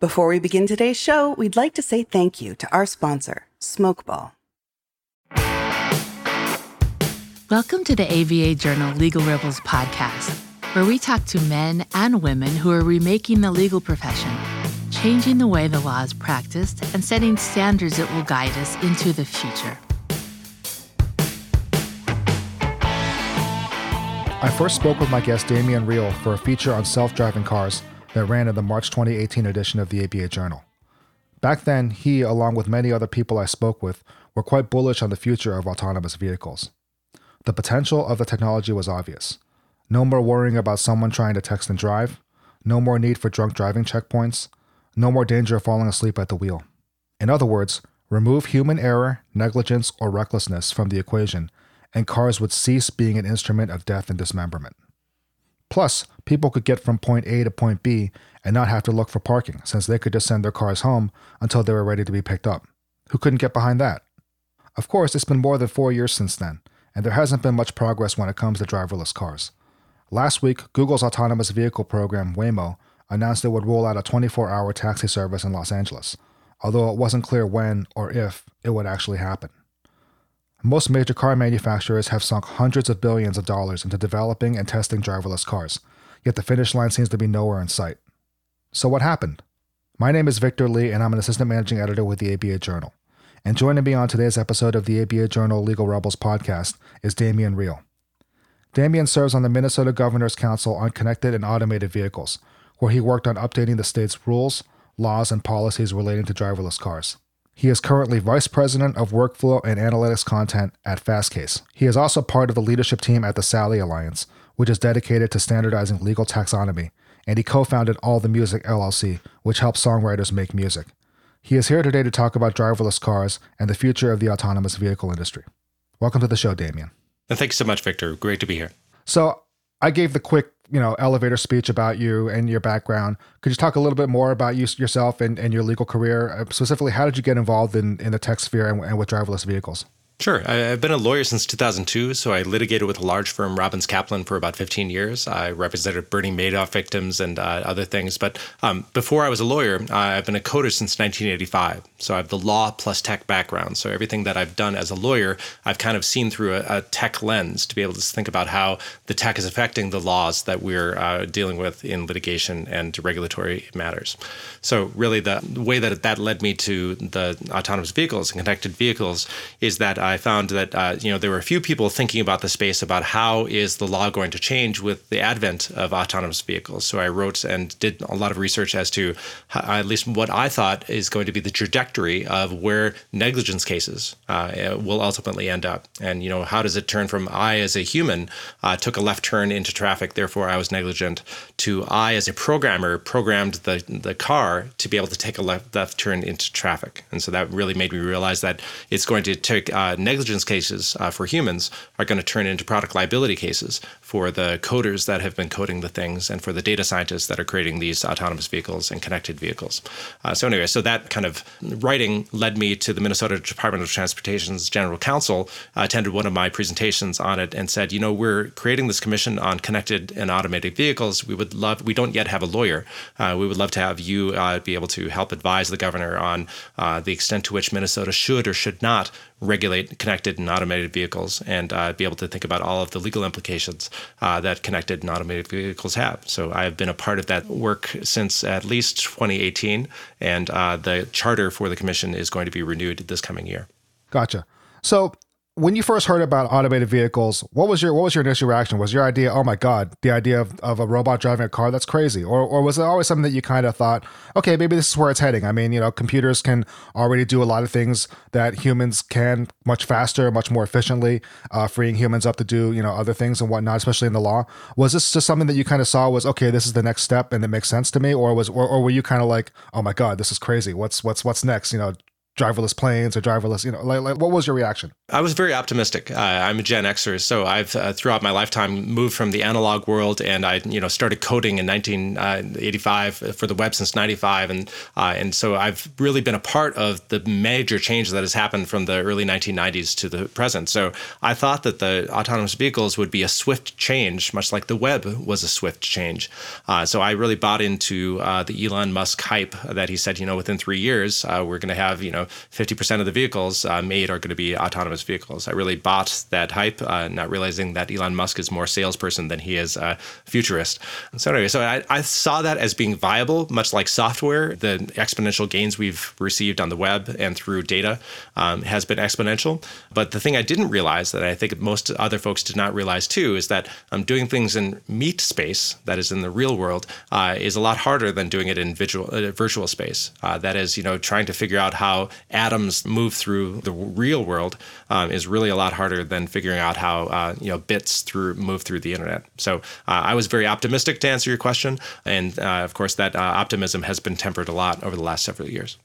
Before we begin today's show, we'd like to say thank you to our sponsor, Smokeball. Welcome to the ABA Journal Legal Rebels podcast, where we talk to men and women who are remaking the legal profession, changing the way the law is practiced, and setting standards that will guide us into the future. I first spoke with my guest Damien Riehl for a feature on self driving cars that ran in the March 2018 edition of the ABA Journal. Back then, he, along with many other people I spoke with, were quite bullish on the future of autonomous vehicles. The potential of the technology was obvious. No more worrying about someone trying to text and drive, no more need for drunk driving checkpoints, no more danger of falling asleep at the wheel. In other words, remove human error, negligence, or recklessness from the equation, and cars would cease being an instrument of death and dismemberment. Plus, people could get from point A to point B and not have to look for parking, since they could just send their cars home until they were ready to be picked up. Who couldn't get behind that? Of course, it's been more than four years since then, and there hasn't been much progress when it comes to driverless cars. Last week, Google's autonomous vehicle program, Waymo, announced it would roll out a 24 hour taxi service in Los Angeles, although it wasn't clear when or if it would actually happen. Most major car manufacturers have sunk hundreds of billions of dollars into developing and testing driverless cars, yet the finish line seems to be nowhere in sight. So, what happened? My name is Victor Li, and I'm an assistant managing editor with the ABA Journal. And joining me on today's episode of the ABA Journal Legal Rebels podcast is Damien Riehl. Damien serves on the Minnesota Governor's Council on Connected and Automated Vehicles, where he worked on updating the state's rules, laws, and policies relating to driverless cars. He is currently Vice President of Workflow and Analytics Content at Fastcase. He is also part of the leadership team at the SALI Alliance, which is dedicated to standardizing legal taxonomy, and he co founded All the Music LLC, which helps songwriters make music. He is here today to talk about driverless cars and the future of the autonomous vehicle industry. Welcome to the show, Damien. And thanks so much, Victor. Great to be here. So, I gave the quick you know elevator speech about you and your background. Could you talk a little bit more about you yourself and, and your legal career? Uh, specifically, how did you get involved in, in the tech sphere and, and with driverless vehicles? Sure. I've been a lawyer since 2002, so I litigated with a large firm, Robbins Kaplan, for about 15 years. I represented Bernie Madoff victims and uh, other things. But um, before I was a lawyer, I've been a coder since 1985. So I have the law plus tech background. So everything that I've done as a lawyer, I've kind of seen through a, a tech lens to be able to think about how the tech is affecting the laws that we're uh, dealing with in litigation and regulatory matters. So really, the way that that led me to the autonomous vehicles and connected vehicles is that I found that uh, you know there were a few people thinking about the space about how is the law going to change with the advent of autonomous vehicles. So I wrote and did a lot of research as to how, at least what I thought is going to be the trajectory of where negligence cases uh, will ultimately end up, and you know how does it turn from I as a human uh, took a left turn into traffic, therefore I was negligent, to I as a programmer programmed the the car to be able to take a left, left turn into traffic, and so that really made me realize that it's going to take uh, negligence cases uh, for humans are going to turn into product liability cases for the coders that have been coding the things and for the data scientists that are creating these autonomous vehicles and connected vehicles. Uh, so, anyway, so that kind of writing led me to the Minnesota Department of Transportation's General Counsel, uh, attended one of my presentations on it, and said, you know, we're creating this commission on connected and automated vehicles. We would love, we don't yet have a lawyer. Uh, we would love to have you uh, be able to help advise the governor on uh, the extent to which Minnesota should or should not regulate connected and automated vehicles and uh, be able to think about all of the legal implications uh, that connected and automated vehicles have. So I have been a part of that work since at least 2018, and uh, the charter for the commission is going to be renewed this coming year. Gotcha. So when you first heard about automated vehicles, what was your what was your initial reaction? Was your idea, oh my god, the idea of, of a robot driving a car, that's crazy? Or or was it always something that you kind of thought, okay, maybe this is where it's heading? I mean, you know, computers can already do a lot of things that humans can much faster, much more efficiently, uh, freeing humans up to do, you know, other things and whatnot, especially in the law. Was this just something that you kind of saw was okay, this is the next step and it makes sense to me? Or was or, or were you kind of like, oh my god, this is crazy. What's what's what's next? You know, driverless planes or driverless, you know, like, like what was your reaction? I was very optimistic. Uh, I'm a Gen Xer, so I've uh, throughout my lifetime moved from the analog world, and I, you know, started coding in 1985 for the web since '95, and uh, and so I've really been a part of the major change that has happened from the early 1990s to the present. So I thought that the autonomous vehicles would be a swift change, much like the web was a swift change. Uh, so I really bought into uh, the Elon Musk hype that he said, you know, within three years uh, we're going to have, you know, 50% of the vehicles uh, made are going to be autonomous vehicles. I really bought that hype, uh, not realizing that Elon Musk is more salesperson than he is a futurist. So anyway, so I, I saw that as being viable, much like software. The exponential gains we've received on the web and through data um, has been exponential. But the thing I didn't realize that I think most other folks did not realize too is that um, doing things in meat space, that is in the real world, uh, is a lot harder than doing it in visual, uh, virtual space. Uh, that is, you know, trying to figure out how atoms move through the real world um, is really a lot harder than figuring out how uh, you know bits through move through the internet. So uh, I was very optimistic to answer your question, and uh, of course that optimism has been tempered a lot over the last several years.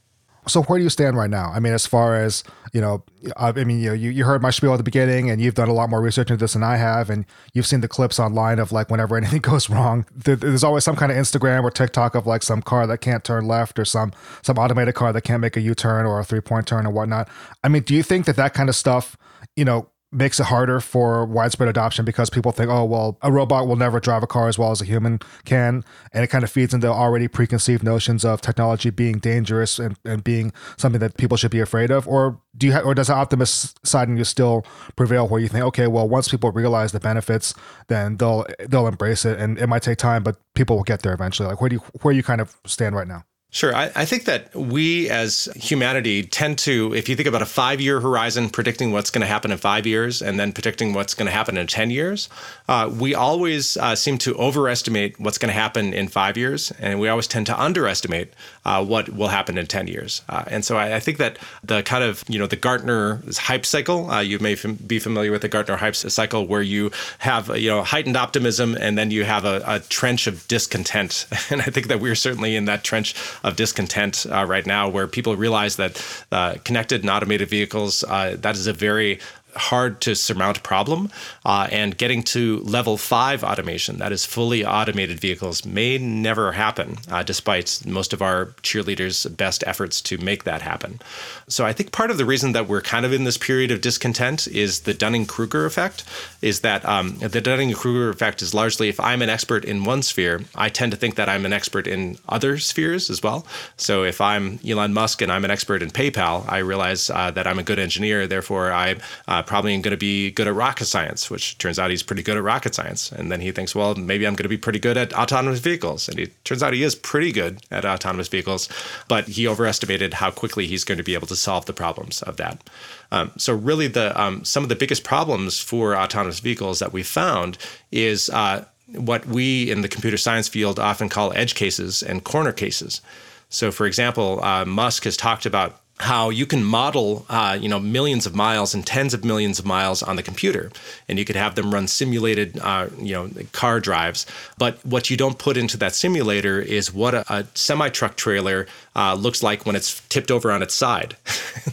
So where do you stand right now? I mean, as far as you know, I mean, you know, you, you heard my spiel at the beginning, and you've done a lot more research into this than I have, and you've seen the clips online of like whenever anything goes wrong, there's always some kind of Instagram or TikTok of like some car that can't turn left, or some some automated car that can't make a U turn or a three point turn or whatnot. I mean, do you think that that kind of stuff, you know, makes it harder for widespread adoption because people think, oh, well, a robot will never drive a car as well as a human can. And it kind of feeds into already preconceived notions of technology being dangerous and, and being something that people should be afraid of. Or do you ha- or does the optimist side in you still prevail where you think, okay, well, once people realize the benefits, then they'll they'll embrace it and it might take time, but people will get there eventually. Like where do you where you kind of stand right now? Sure. I, I, think that we as humanity tend to, if you think about a five year horizon, predicting what's going to happen in five years and then predicting what's going to happen in 10 years, uh, we always uh, seem to overestimate what's going to happen in five years. And we always tend to underestimate uh, what will happen in 10 years. Uh, and so I, I, think that the kind of, you know, the Gartner hype cycle, uh, you may be familiar with the Gartner hype cycle where you have, you know, heightened optimism and then you have a, a trench of discontent. And I think that we're certainly in that trench of discontent uh, right now, where people realize that uh, connected and automated vehicles uh, that is a very hard to surmount problem. Uh, and getting to level five automation, that is fully automated vehicles, may never happen, uh, despite most of our cheerleaders' best efforts to make that happen. So I think part of the reason that we're kind of in this period of discontent is the Dunning Kruger effect, is that um, the Dunning Kruger effect is largely if I'm an expert in one sphere, I tend to think that I'm an expert in other spheres as well. So if I'm Elon Musk and I'm an expert in PayPal, I realize uh, that I'm a good engineer, therefore I uh, probably am going to be good at rocket science, which turns out he's pretty good at rocket science. And then he thinks, well, maybe I'm going to be pretty good at autonomous vehicles. And it turns out he is pretty good at autonomous vehicles, but he overestimated how quickly he's going to be able to solve the problems of that. Um, so really, the um, some of the biggest problems for autonomous vehicles that we found is uh, what we in the computer science field often call edge cases and corner cases. So, for example, uh, Musk has talked about how you can model uh, you know millions of miles and tens of millions of miles on the computer. And you could have them run simulated uh, you know car drives. But what you don't put into that simulator is what a, a semi truck trailer uh, looks like when it's tipped over on its side.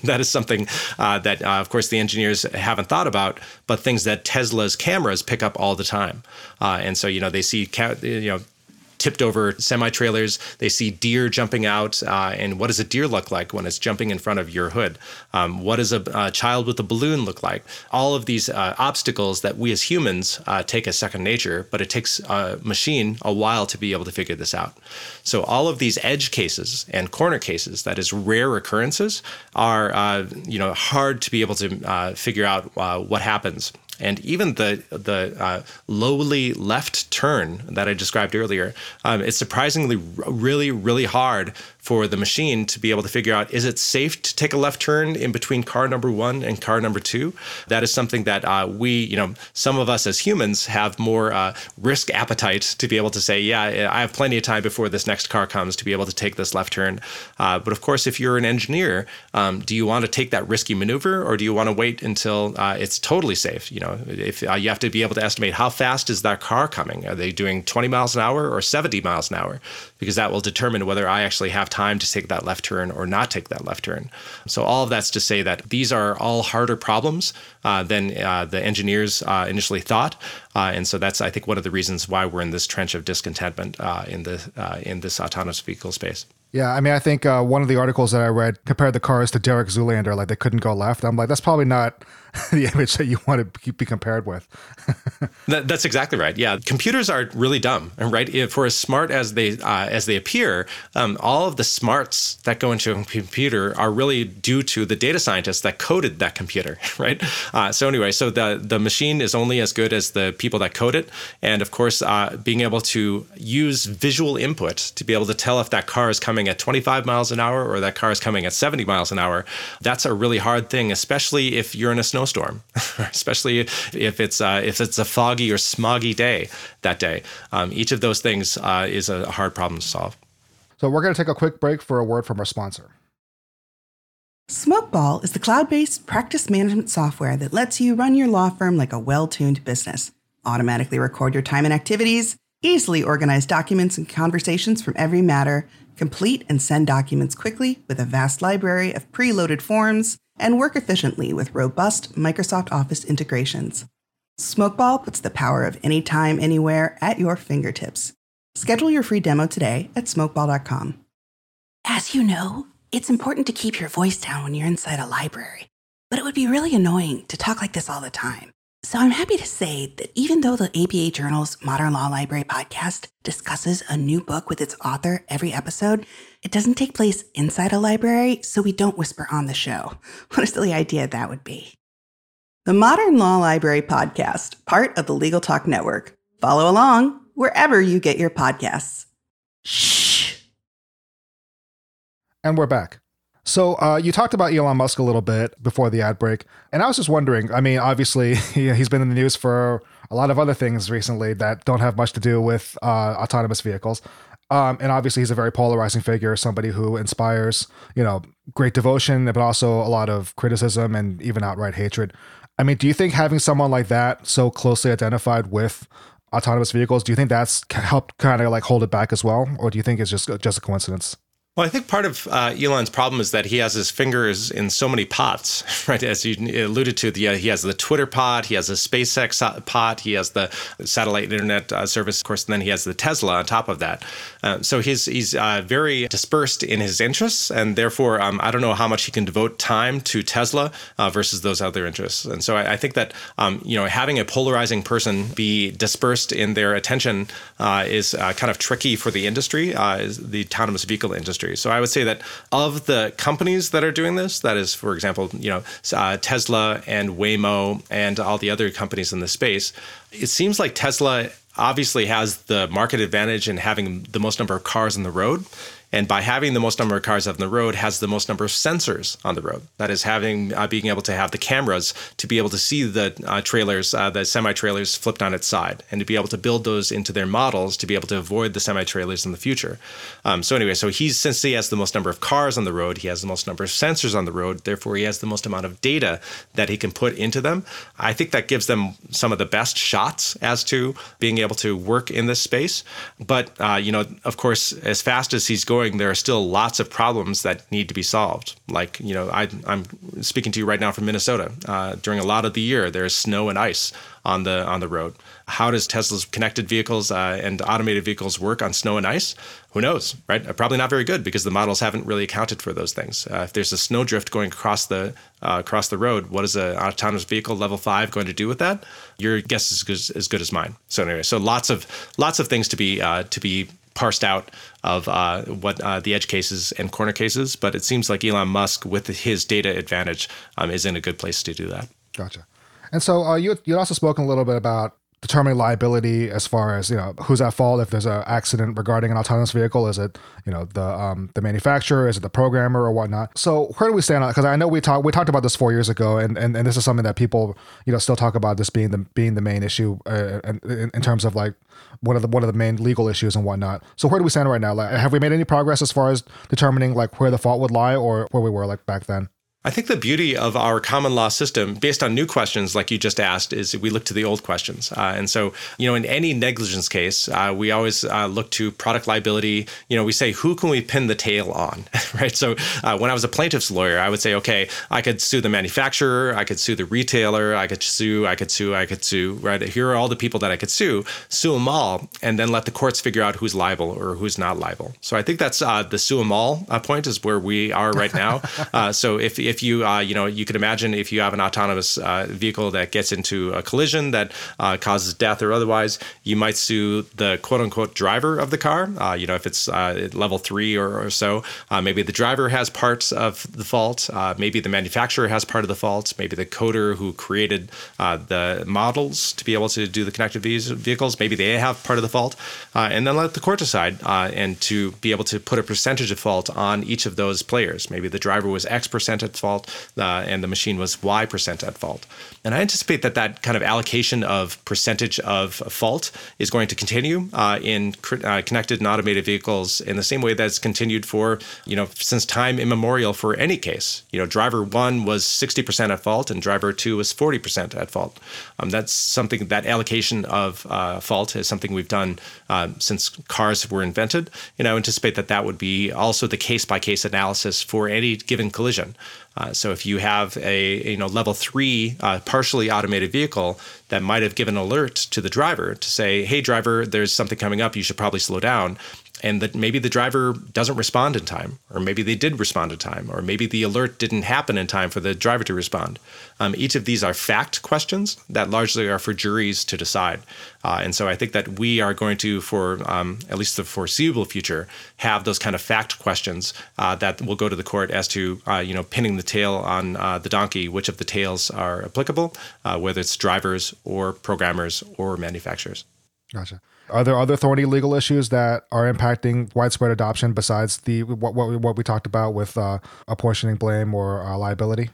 That is something uh, that uh, of course the engineers haven't thought about but things that tesla's cameras pick up all the time. Uh, and so you know they see ca- you know tipped over semi trailers. They see deer jumping out. Uh, and what does a deer look like when it's jumping in front of your hood? Um, what does a, a, child with a balloon look like? All of these uh, obstacles that we as humans uh, take as second nature, but it takes a machine a while to be able to figure this out. So all of these edge cases and corner cases, that is rare occurrences, are uh, you know hard to be able to uh, figure out uh, what happens and even the the uh, lowly left turn that I described earlier, um, it's surprisingly really really hard for the machine to be able to figure out is it safe to take a left turn in between car number one and car number two? That is something that uh, we, you know, some of us as humans have more uh, risk appetite to be able to say, yeah, I have plenty of time before this next car comes to be able to take this left turn. Uh, but of course, if you're an engineer, um, do you want to take that risky maneuver or do you want to wait until uh, it's totally safe? You know, if uh, you have to be able to estimate how fast is that car coming? Are they doing 20 miles an hour or 70 miles an hour? Because that will determine whether I actually have time to take that left turn or not take that left turn. So all of that's to say that these are all harder problems uh, than uh, the engineers uh, initially thought, uh, and so that's I think one of the reasons why we're in this trench of discontentment uh, in the uh, in this autonomous vehicle space. Yeah, I mean, I think one of the articles that I read compared the cars to Derek Zoolander, like they couldn't go left. I'm like, that's probably not the image that you want to be compared with. that, that's exactly right. Yeah, computers are really dumb, right? For as smart as they uh, as they appear, um, all of the smarts that go into a computer are really due to the data scientists that coded that computer, right? Uh, so anyway, so the the machine is only as good as the people that code it, and of course, uh, being able to use visual input to be able to tell if that car is coming at 25 miles an hour or that car is coming at 70 miles an hour, that's a really hard thing, especially if you're in a snow snowstorm, especially if it's uh, if it's a foggy or smoggy day that day. Um, each of those things uh, is a hard problem to solve. So we're going to take a quick break for a word from our sponsor. Smokeball is the cloud-based practice management software that lets you run your law firm like a well-tuned business. Automatically record your time and activities, easily organize documents and conversations from every matter, complete and send documents quickly with a vast library of preloaded forms, and work efficiently with robust Microsoft Office integrations. Smokeball puts the power of anytime, anywhere at your fingertips. Schedule your free demo today at smokeball.com. As you know, it's important to keep your voice down when you're inside a library, but it would be really annoying to talk like this all the time. So I'm happy to say that even though the ABA Journal's Modern Law Library podcast discusses a new book with its author every episode, it doesn't take place inside a library, so we don't whisper on the show. What a silly idea that would be. The Modern Law Library podcast, part of the Legal Talk Network. Follow along wherever you get your podcasts. Shh. And we're back. So uh, you talked about Elon Musk a little bit before the ad break, and I was just wondering. I mean, obviously he's been in the news for a lot of other things recently that don't have much to do with uh, autonomous vehicles. Um, and obviously, he's a very polarizing figure, somebody who inspires, you know, great devotion, but also a lot of criticism and even outright hatred. I mean, do you think having someone like that so closely identified with autonomous vehicles, do you think that's helped kind of like hold it back as well, or do you think it's just just a coincidence? Well, I think part of uh, Elon's problem is that he has his fingers in so many pots, right? As you alluded to, the, uh, he has the Twitter pot, he has a SpaceX pot, he has the satellite internet uh, service, of course, and then he has the Tesla on top of that. Uh, so he's he's uh, very dispersed in his interests, and therefore, um, I don't know how much he can devote time to Tesla uh, versus those other interests. And so I, I think that um, you know having a polarizing person be dispersed in their attention is kind of tricky for the industry, the autonomous vehicle industry industry. So I would say that of the companies that are doing this, that is, for example, you know, uh, Tesla and Waymo and all the other companies in the space, it seems like Tesla obviously has the market advantage in having the most number of cars on the road and by having the most number of cars on the road has the most number of sensors on the road. That is having uh, being able to have the cameras to be able to see the uh, trailers uh, the semi trailers flipped on its side and to be able to build those into their models to be able to avoid the semi trailers in the future. Um, so anyway so he's since he has the most number of cars on the road he has the most number of sensors on the road therefore he has the most amount of data that he can put into them. I think that gives them some of the best shots as to being able to work in this space. But uh, you know of course as fast as he's going there are still lots of problems that need to be solved. Like, you know, I, am speaking to you right now from Minnesota. Uh, during a lot of the year, there's snow and ice on the on the road. How does Tesla's connected vehicles uh, and automated vehicles work on snow and ice? Who knows, right? Uh, probably not very good because the models haven't really accounted for those things. Uh, if there's a snowdrift going across the uh, across the road, what is an autonomous vehicle level five going to do with that? Your guess is as good, as mine. So anyway, so lots of lots of things to be uh, to be parsed out of uh, what uh, the edge cases and corner cases, but it seems like Elon Musk, with his data advantage, um, is in a good place to do that. Gotcha. And so uh, you you also spoken a little bit about determining liability as far as you know who's at fault if there's an accident regarding an autonomous vehicle is it you know the um, the manufacturer is it the programmer or whatnot? So where do we stand on because i know we talked we talked about this four years ago and, and and this is something that people you know still talk about this being the being the main issue uh, in, in terms of like one of the one of the main legal issues and whatnot. So where do we stand right now? Like have we made any progress as far as determining like where the fault would lie or where we were like back then I think the beauty of our common law system, based on new questions like you just asked, is we look to the old questions. Uh, and so, you know, in any negligence case, uh, we always uh, look to product liability. You know, we say, who can we pin the tail on, right? So uh, when I was a plaintiff's lawyer, I would say, okay, I could sue the manufacturer, I could sue the retailer, I could sue, I could sue, I could sue, right? Here are all the people that I could sue, sue them all, and then let the courts figure out who's liable or who's not liable. So I think that's uh, the sue them all uh, point is where we are right now. so if, if if you uh, you know you could imagine if you have an autonomous uh, vehicle that gets into a collision that uh, causes death or otherwise, you might sue the quote unquote driver of the car. Uh, you know if it's uh, level three or, or so, uh, maybe the driver has parts of the fault. maybe the manufacturer has part of the fault. Maybe the coder who created the models to be able to do the connected vehicles, maybe they have part of the fault, and then let the court decide and to be able to put a percentage of fault on each of those players. Maybe the driver was X percent at fault, uh, and the machine was Y percent at fault. And I anticipate that that kind of allocation of percentage of fault is going to continue uh, in uh, connected and automated vehicles in the same way that's continued for, you know, since time immemorial for any case. You know, driver one was 60% at fault and driver two was 40% at fault. Um, that's something, that allocation of uh, fault is something we've done uh, since cars were invented. And I anticipate that that would be also the case by case analysis for any given collision. Uh, so if you have a you know level three uh, partially automated vehicle that might have given an alert to the driver to say, "Hey driver, there's something coming up. You should probably slow down," and that maybe the driver doesn't respond in time, or maybe they did respond in time, or maybe the alert didn't happen in time for the driver to respond. Um, each of these are fact questions that largely are for juries to decide. Uh, and so I think that we are going to, for um, at least the foreseeable future, have those kind of fact questions uh, that will go to the court as to, uh, you know, pinning the tail on uh, the donkey, which of the tails are applicable, uh, whether it's drivers or programmers or manufacturers. Gotcha. Are there other thorny legal issues that are impacting widespread adoption besides the what what, what we talked about with uh, apportioning blame or uh, liability?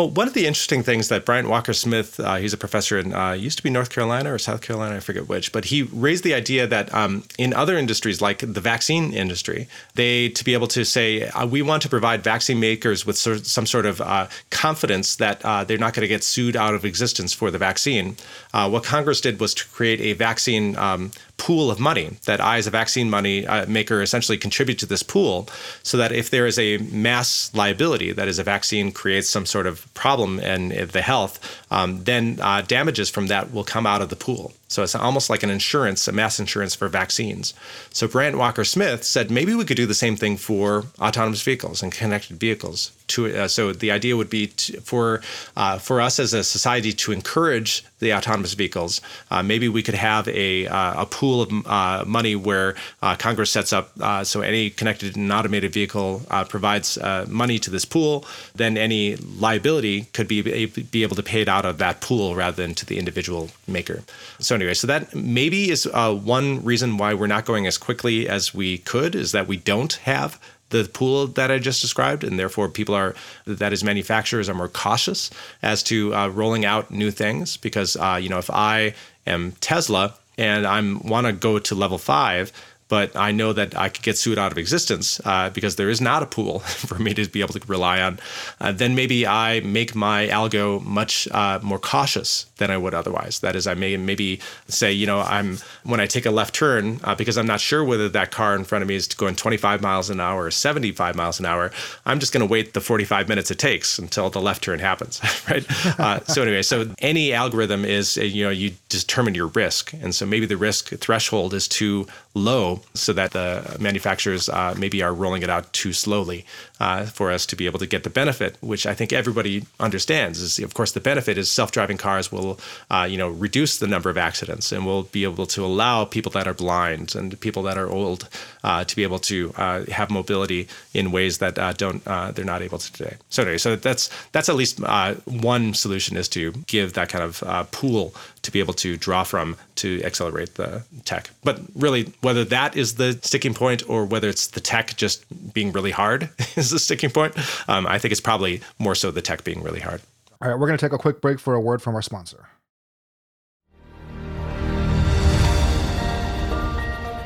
Well, one of the interesting things that Bryant Walker Smith, uh, he's a professor in uh, used to be North Carolina or South Carolina, I forget which, but he raised the idea that um, in other industries like the vaccine industry, they to be able to say uh, we want to provide vaccine makers with sort, some sort of uh, confidence that uh, they're not going to get sued out of existence for the vaccine. Uh, what Congress did was to create a vaccine um, pool of money that I, as a vaccine money uh, maker, essentially contribute to this pool, so that if there is a mass liability, that is, a vaccine creates some sort of problem in, the health, um, then uh, damages from that will come out of the pool. So it's almost like an insurance, a mass insurance for vaccines. So Bryant Walker Smith said maybe we could do the same thing for autonomous vehicles and connected vehicles. To, uh, so the idea would be to, for uh, for us as a society to encourage the autonomous vehicles. Uh, maybe we could have a, uh, a pool of uh, money where uh, Congress sets up so any connected and automated vehicle provides money to this pool. Then any liability could be be able to pay it out of that pool rather than to the individual maker. So anyway, so that maybe is uh, one reason why we're not going as quickly as we could is that we don't have the pool that I just described, and therefore people are that is manufacturers are more cautious as to uh, rolling out new things because uh, you know if I am Tesla and I'm want to go to level five but I know that I could get sued out of existence uh, because there is not a pool for me to be able to rely on. Uh, then maybe I make my algo much uh, more cautious than I would otherwise. That is, I may maybe say, you know, I'm when I take a left turn uh, because I'm not sure whether that car in front of me is going 25 miles an hour or 75 miles an hour. I'm just going to wait the 45 minutes it takes until the left turn happens, right? Uh, so anyway, so any algorithm is, you know, you determine your risk, and so maybe the risk threshold is too low so that the manufacturers uh, maybe are rolling it out too slowly uh, for us to be able to get the benefit, which I think everybody understands. Is of course the benefit is self-driving cars will uh, you know reduce the number of accidents and will be able to allow people that are blind and people that are old uh, to be able to uh, have mobility in ways that uh, don't they're not able to today. So anyway, so that's that's at least one solution is to give that kind of pool to be able to draw from to accelerate the tech. But really, whether that is the sticking point or whether it's the tech just being really hard is the sticking point, um, I think it's probably more so the tech being really hard. All right, we're going to take a quick break for a word from our sponsor.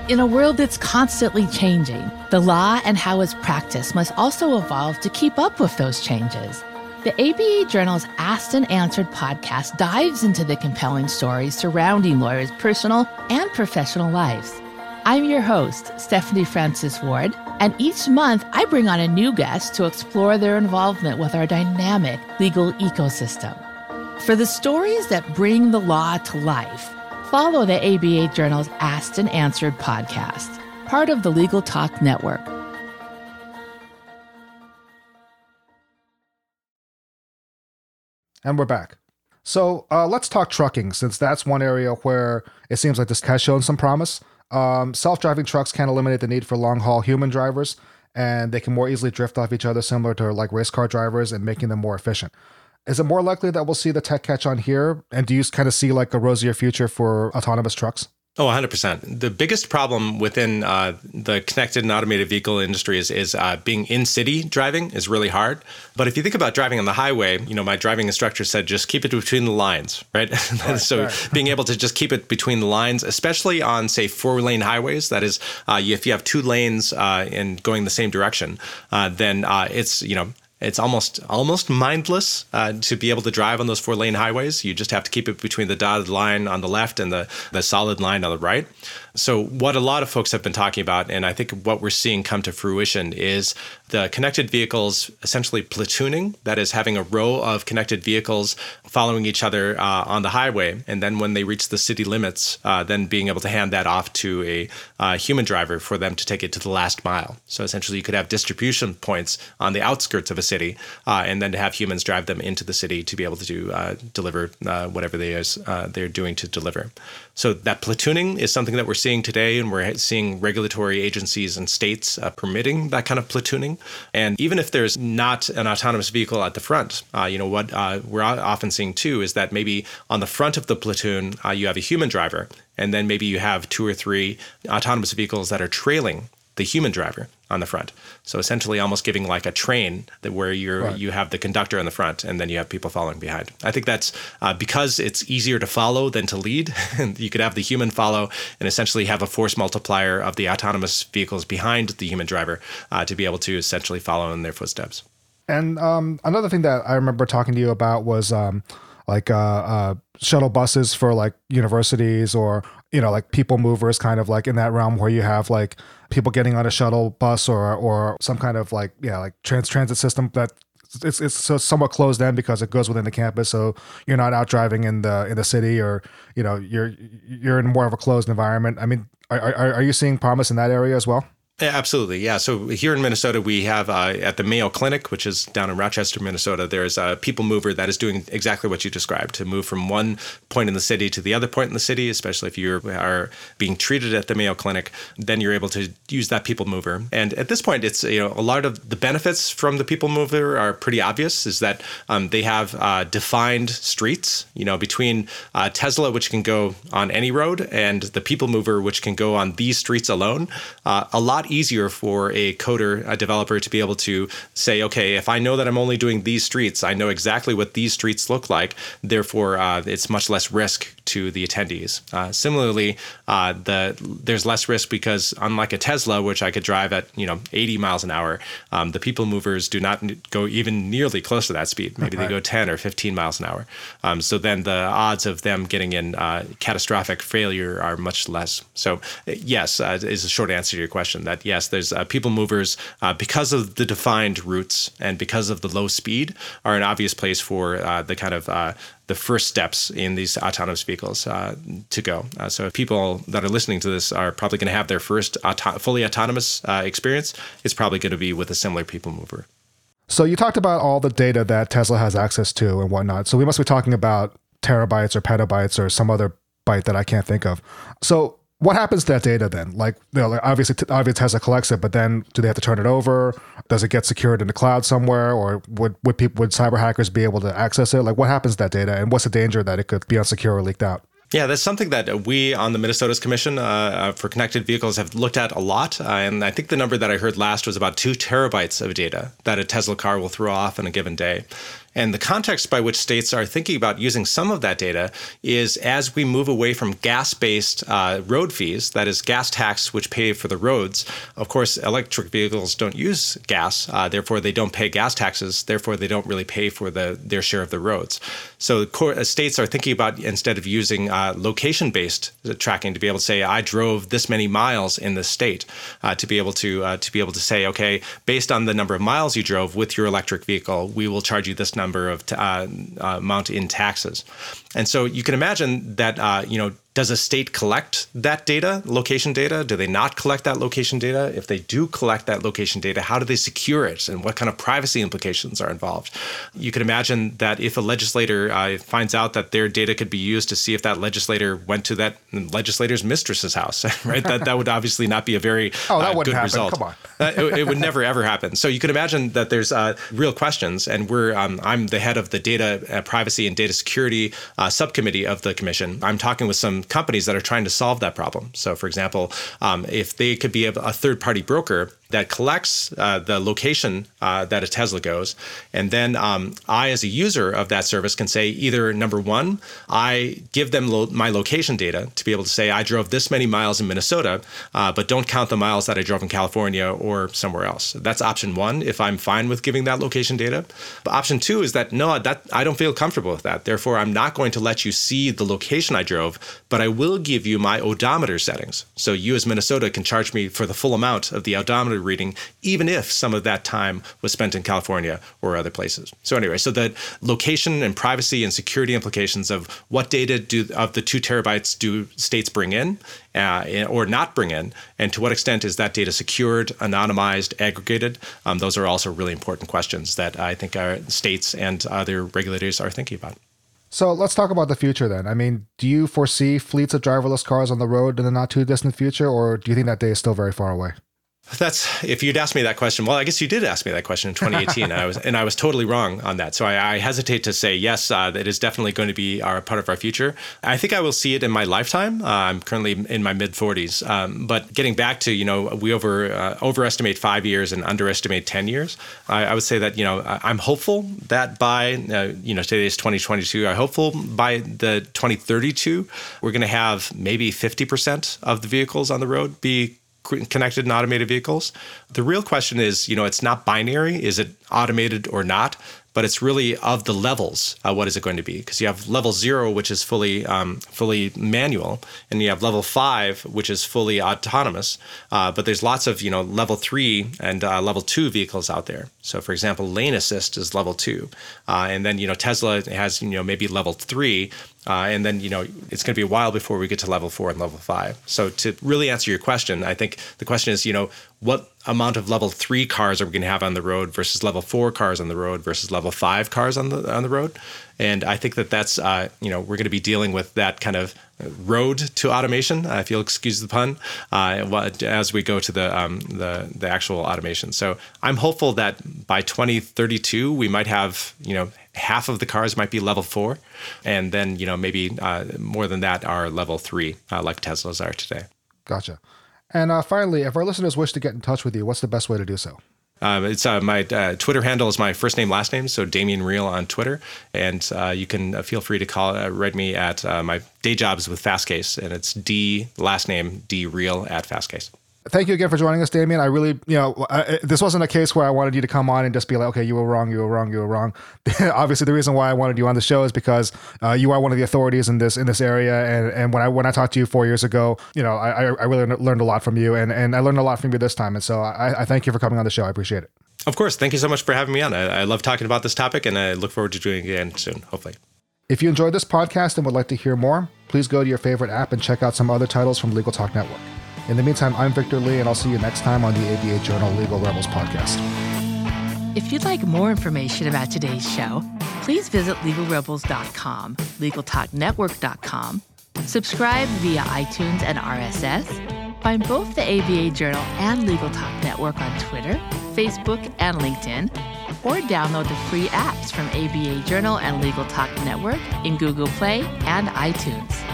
In a world that's constantly changing, the law and how it's practiced must also evolve to keep up with those changes. The ABA Journal's Asked and Answered podcast dives into the compelling stories surrounding lawyers' personal and professional lives. I'm your host, Stephanie Francis Ward, and each month I bring on a new guest to explore their involvement with our dynamic legal ecosystem. For the stories that bring the law to life, follow the ABA Journal's Asked and Answered podcast, part of the Legal Talk Network. And we're back. So uh, let's talk trucking, since that's one area where it seems like this has shown some promise. Um, Self driving trucks can eliminate the need for long haul human drivers, and they can more easily drift off each other, similar to like race car drivers, and making them more efficient. Is it more likely that we'll see the tech catch on here? And do you kind of see like a rosier future for autonomous trucks? Oh, 100%. The biggest problem within uh, the connected and automated vehicle industry is, is uh, being in city driving is really hard. But if you think about driving on the highway, you know, my driving instructor said just keep it between the lines, right? right so right. being able to just keep it between the lines, especially on, say, four lane highways, that is, uh, if you have two lanes uh, and going the same direction, uh, then uh, it's, you know, it's almost almost mindless uh, to be able to drive on those four lane highways. You just have to keep it between the dotted line on the left and the, the solid line on the right. So, what a lot of folks have been talking about, and I think what we're seeing come to fruition, is the connected vehicles essentially platooning. That is, having a row of connected vehicles following each other uh, on the highway. And then when they reach the city limits, uh, then being able to hand that off to a uh, human driver for them to take it to the last mile. So, essentially, you could have distribution points on the outskirts of a city, uh, and then to have humans drive them into the city to be able to do, uh, deliver uh, whatever they is, they're doing to deliver. So that platooning is something that we're seeing today, and we're seeing regulatory agencies and states uh, permitting that kind of platooning. And even if there's not an autonomous vehicle at the front, uh, you know what uh, we're often seeing too is that maybe on the front of the platoon uh, you have a human driver, and then maybe you have two or three autonomous vehicles that are trailing the human driver on the front. So essentially, almost giving like a train that where you're right. you have the conductor on the front and then you have people following behind. I think that's uh, because it's easier to follow than to lead. you could have the human follow and essentially have a force multiplier of the autonomous vehicles behind the human driver uh, to be able to essentially follow in their footsteps. And um, another thing that I remember talking to you about was um, like uh, uh, shuttle buses for like universities or you know like people movers kind of like in that realm where you have like people getting on a shuttle bus or or some kind of like yeah like trans transit system that it's it's so somewhat closed in because it goes within the campus. So you're not out driving in the in the city or you know you're you're in more of a closed environment. I mean are, are, are you seeing promise in that area as well absolutely. Yeah. So here in Minnesota, we have uh, at the Mayo Clinic, which is down in Rochester, Minnesota, there's a people mover that is doing exactly what you described to move from one point in the city to the other point in the city, especially if you are being treated at the Mayo Clinic, then you're able to use that people mover. And at this point, it's, you know, a lot of the benefits from the people mover are pretty obvious is that um, they have uh, defined streets, you know, between uh, Tesla, which can go on any road, and the people mover, which can go on these streets alone. Uh, a lot easier for a coder, a developer to be able to say, okay, if I know that I'm only doing these streets, I know exactly what these streets look like. Therefore, uh, it's much less risk to the attendees. Uh, similarly, uh, the there's less risk because unlike a Tesla, which I could drive at you know 80 miles an hour, um, the people movers do not go even nearly close to that speed. Maybe they go 10 or 15 miles an hour. Um, so then the odds of them getting in uh, catastrophic failure are much less. So yes, uh, is a short answer to your question. That yes, there's uh, people movers uh, because of the defined routes and because of the low speed are an obvious place for uh, the kind of uh, the first steps in these autonomous vehicles uh, to go. Uh, so if people that are listening to this are probably going to have their first auto- fully autonomous experience, it's probably going to be with a similar people mover. So you talked about all the data that Tesla has access to and whatnot. So we must be talking about terabytes or petabytes or some other byte that I can't think of. So what happens to that data then? Like, you know, obviously, obviously Tesla collects it, but then do they have to turn it over? Does it get secured in the cloud somewhere, or would would people would cyber hackers be able to access it? Like, what happens to that data, and what's the danger that it could be unsecure or leaked out? Yeah, that's something that we on the Minnesota's Commission uh, uh, for Connected Vehicles have looked at a lot. Uh, and I think the number that I heard last was about two terabytes of data that a Tesla car will throw off in a given day. And the context by which states are thinking about using some of that data is as we move away from gas based uh, road fees, that is, gas tax, which pay for the roads. Of course, electric vehicles don't use gas, uh, therefore, they don't pay gas taxes, therefore, they don't really pay for the, their share of the roads. So, uh, states are thinking about instead of using uh, location based tracking to be able to say, I drove this many miles in the state, uh, to be able to, uh, to be able to say, okay, based on the number of miles you drove with your electric vehicle, we will charge you this number of t- uh, uh, amount in taxes. And so you can imagine that uh, you know does a state collect that data, location data? Do they not collect that location data? If they do collect that location data, how do they secure it? And what kind of privacy implications are involved? You can imagine that if a legislator uh, finds out that their data could be used to see if that legislator went to that legislator's mistress's house, right? that, that would obviously not be a very oh, that uh, good happen. result. Come on. Uh, it, it, would never ever happen. So you can imagine that there's uh, real questions, and we're um, I'm the head of the data uh, privacy and data security uh, subcommittee of the commission. I'm talking with some companies that are trying to solve that problem. So, for example, um, if they could be a, a third party broker that collects uh, the location uh, that a Tesla goes. And then um, I, as a user of that service, can say either number one, I give them lo- my location data to be able to say, I drove this many miles in Minnesota, uh, but don't count the miles that I drove in California or somewhere else. That's option one, if I'm fine with giving that location data. But option two is that no, that I don't feel comfortable with that. Therefore, I'm not going to let you see the location I drove, but I will give you my odometer settings. So you, as Minnesota, can charge me for the full amount of the odometer reading, even if some of that time was spent in California or other places. So anyway, so the location and privacy and security implications of what data do of the two terabytes do states bring in uh, or not bring in, and to what extent is that data secured, anonymized, aggregated? Um, those are also really important questions that I think our states and other regulators are thinking about. So let's talk about the future then. I mean, do you foresee fleets of driverless cars on the road in the not too distant future, or do you think that day is still very far away? That's if you'd asked me that question. Well, I guess you did ask me that question in 2018, and I was and I was totally wrong on that. So I, I hesitate to say yes. Uh, it is definitely going to be our part of our future. I think I will see it in my lifetime. Uh, I'm currently in my mid 40s, um, but getting back to you know we over uh, overestimate five years and underestimate 10 years. I, I, would say that you know I'm hopeful that by uh, you know today is 2022. I'm hopeful by the 2032 we're going to have maybe 50% of the vehicles on the road be connected and automated vehicles. The real question is, you know, it's not binary. Is it automated or not? but it's really of the levels. Uh, what is it going to be? Because you have level zero, which is fully um, fully manual, and you have level five, which is fully autonomous. Uh, but there's lots of you know level three and uh, level two vehicles out there. So, for example, lane assist is level two, uh, and then you know Tesla has you know maybe level three, uh, and then you know it's going to be a while before we get to level four and level five. So, to really answer your question, I think the question is you know what amount of level three cars are we going to have on the road versus level four cars on the road versus level five cars on the on the road and I think that that's uh, you know we're going to be dealing with that kind of road to automation, uh, if you'll excuse the pun, uh, as we go to the um, the the actual automation. So I'm hopeful that by 2032 we might have you know half of the cars might be level four, and then you know maybe uh, more than that are level three, uh, like Teslas are today. Gotcha. And finally, if our listeners wish to get in touch with you, what's the best way to do so? Um, it's uh, my uh, Twitter handle is my first name last name, so Damien Riehl on Twitter, and uh, you can uh, feel free to call uh, read me at uh, my day jobs with Fastcase, and it's D last name D Riehl at Fastcase thank you again for joining us, Damien. I really, you know, I, this wasn't a case where I wanted you to come on and just be like, okay, you were wrong, you were wrong, you were wrong. Obviously, the reason why I wanted you on the show is because uh, you are one of the authorities in this in this area. And and when I when I talked to you four years ago, you know, I, I really learned a lot from you, and and I learned a lot from you this time. And so I, I thank you for coming on the show. I appreciate it. Of course, thank you so much for having me on. I, I love talking about this topic, and I look forward to doing it again soon, hopefully. If you enjoyed this podcast and would like to hear more, please go to your favorite app and check out some other titles from Legal Talk Network. In the meantime, I'm Victor Li, and I'll see you next time on the ABA Journal Legal Rebels podcast. If you'd like more information about today's show, please visit legalrebels.com, legaltalknetwork.com, subscribe via iTunes and RSS, find both the ABA Journal and Legal Talk Network on Twitter, Facebook, and LinkedIn, or download the free apps from ABA Journal and Legal Talk Network in Google Play and iTunes.